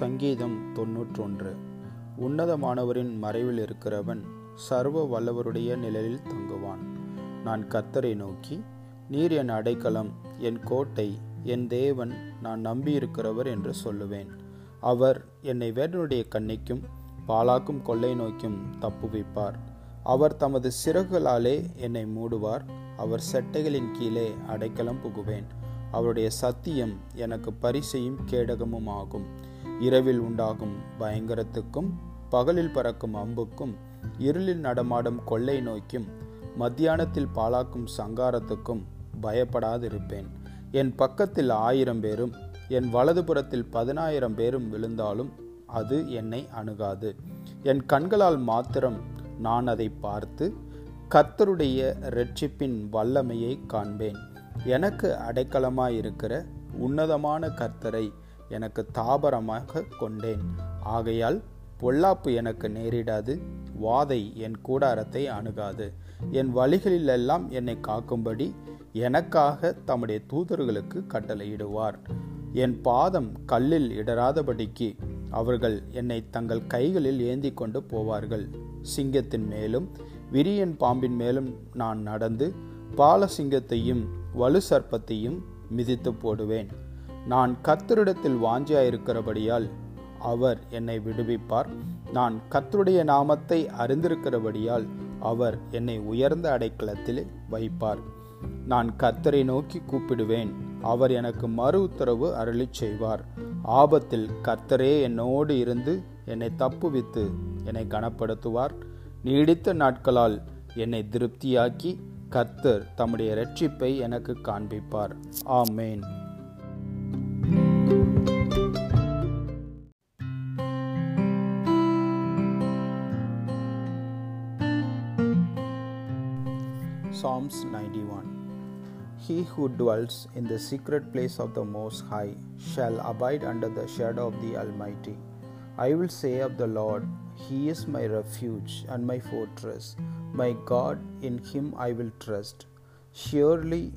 சங்கீதம் தொன்னூற்றொன்று. உன்னதமானவரின் மறைவில் இருக்கிறவன் சர்வ வல்லவருடைய நிழலில் தங்குவான். நான் கத்தரை நோக்கி நீர் என் அடைக்கலம் என் கோட்டை என் தேவன் நான் நம்பியிருக்கிறவர் என்று சொல்லுவேன். அவர் என்னை வேடனுடைய கண்ணிக்கும் பாலாக்கும் கொள்ளை நோக்கும் தப்புவிப்பார் அவர் தமது சிறகுகளாலே என்னை மூடுவார். அவர் செட்டைகளின் கீழே அடைக்கலம் புகுவேன். அவருடைய சத்தியம் எனக்கு பரிசையும் கேடகமும் ஆகும் இரவில் உண்டாகும் பயங்கரத்துக்கும் பகலில் பறக்கும் அம்புக்கும் இருளில் நடமாடும் கொள்ளை நோய்க்கும் மத்தியானத்தில் பாலாக்கும் சங்காரத்துக்கும் பயப்படாதிருப்பேன். என் பக்கத்தில் ஆயிரம் பேரும் என் வலதுபுறத்தில் பதினாயிரம் பேரும் விழுந்தாலும் அது என்னை அணுகாது. என் கண்களால் மாத்திரம் நான் அதை பார்த்து கர்த்தருடைய இரட்சிப்பின் வல்லமையை காண்பேன். எனக்கு அடைக்கலமாயிருக்கிற உன்னதமான கர்த்தரை எனக்கு தாபரமாக கொண்டேன். ஆகையால் பொல்லாப்பு எனக்கு நேரிடாது வாதை என் கூடாரத்தை அணுகாது. என் வழிகளிலெல்லாம் என்னை காக்கும்படி எனக்காக தம்முடைய தூதர்களுக்கு கட்டளையிடுவார். என் பாதம் கல்லில் இடராதபடிக்கு அவர்கள் என்னை தங்கள் கைகளில் ஏந்தி கொண்டு போவார்கள். சிங்கத்தின் மேலும் விரியன் பாம்பின் மேலும் நான் நடந்து பாலசிங்கத்தையும் வலு சர்ப்பத்தையும் மிதித்து போடுவேன். நான் கத்தரிடத்தில் வாஞ்சியாயிருக்கிறபடியால் அவர் என்னை விடுவிப்பார். நான் கத்தருடைய நாமத்தை அறிந்திருக்கிறபடியால் அவர் என்னை உயர்ந்த அடைக்கலத்தில் வைப்பார். நான் கத்தரை நோக்கி கூப்பிடுவேன். அவர் எனக்கு மறு உத்தரவு அருளி செய்வார். ஆபத்தில் கத்தரே என்னோடு இருந்து என்னை தப்புவித்து என்னை கனப்படுத்துவார். நீடித்த நாட்களால் என்னை திருப்தியாக்கி கர்த்தர் தம்முடைய இரட்சிப்பை எனக்கு காண்பிப்பார். ஆமேன். Psalms 91 He who dwells in the secret place of the Most High shall abide under the shadow of the Almighty. I will say of the Lord, He is my refuge and my fortress, my God, in Him I will trust. Surely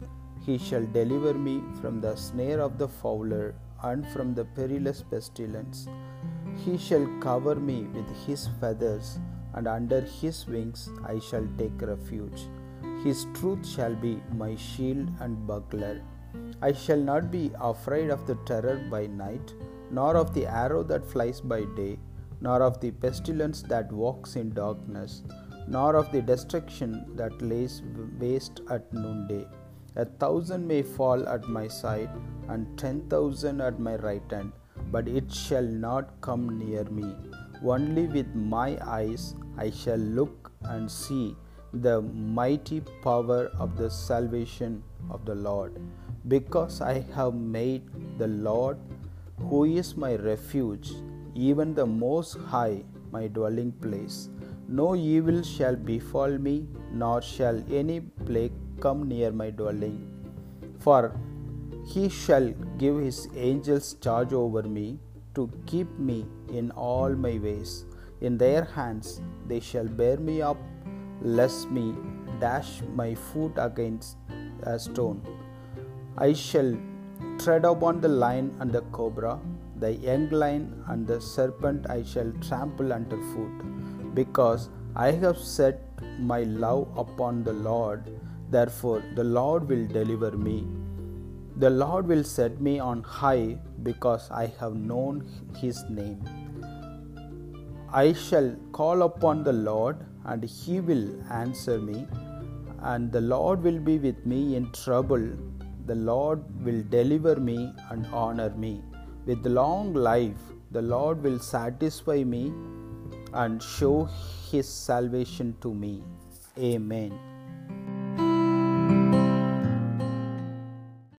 He shall deliver me from the snare of the fowler and from the perilous pestilence. He shall cover me with His feathers, and under His wings I shall take refuge. His truth shall be my shield and buckler. I shall not be afraid of the terror by night, nor of the arrow that flies by day, nor of the pestilence that walks in darkness, nor of the destruction that lays waste at noonday. A thousand may fall at my side, and ten thousand at my right hand, but it shall not come near me. Only with my eyes I shall look and see the mighty power of the salvation of the Lord. Because I have made the Lord, who is my refuge, even the Most High, my dwelling place. No evil shall befall me, nor shall any plague come near my dwelling. For he shall give his angels charge over me to keep me in all my ways. In their hands they shall bear me up, lest me dash my foot against a stone. I shall tread upon the lion and the cobra, the young lion and the serpent I shall trample underfoot, because I have set my love upon the Lord. Therefore, the Lord will deliver me. The Lord will set me on high because I have known his name. I shall call upon the Lord, and he will answer me. And the Lord will be with me in trouble. The Lord will deliver me and honor me. With long life, the Lord will satisfy me and show his salvation to me. Amen.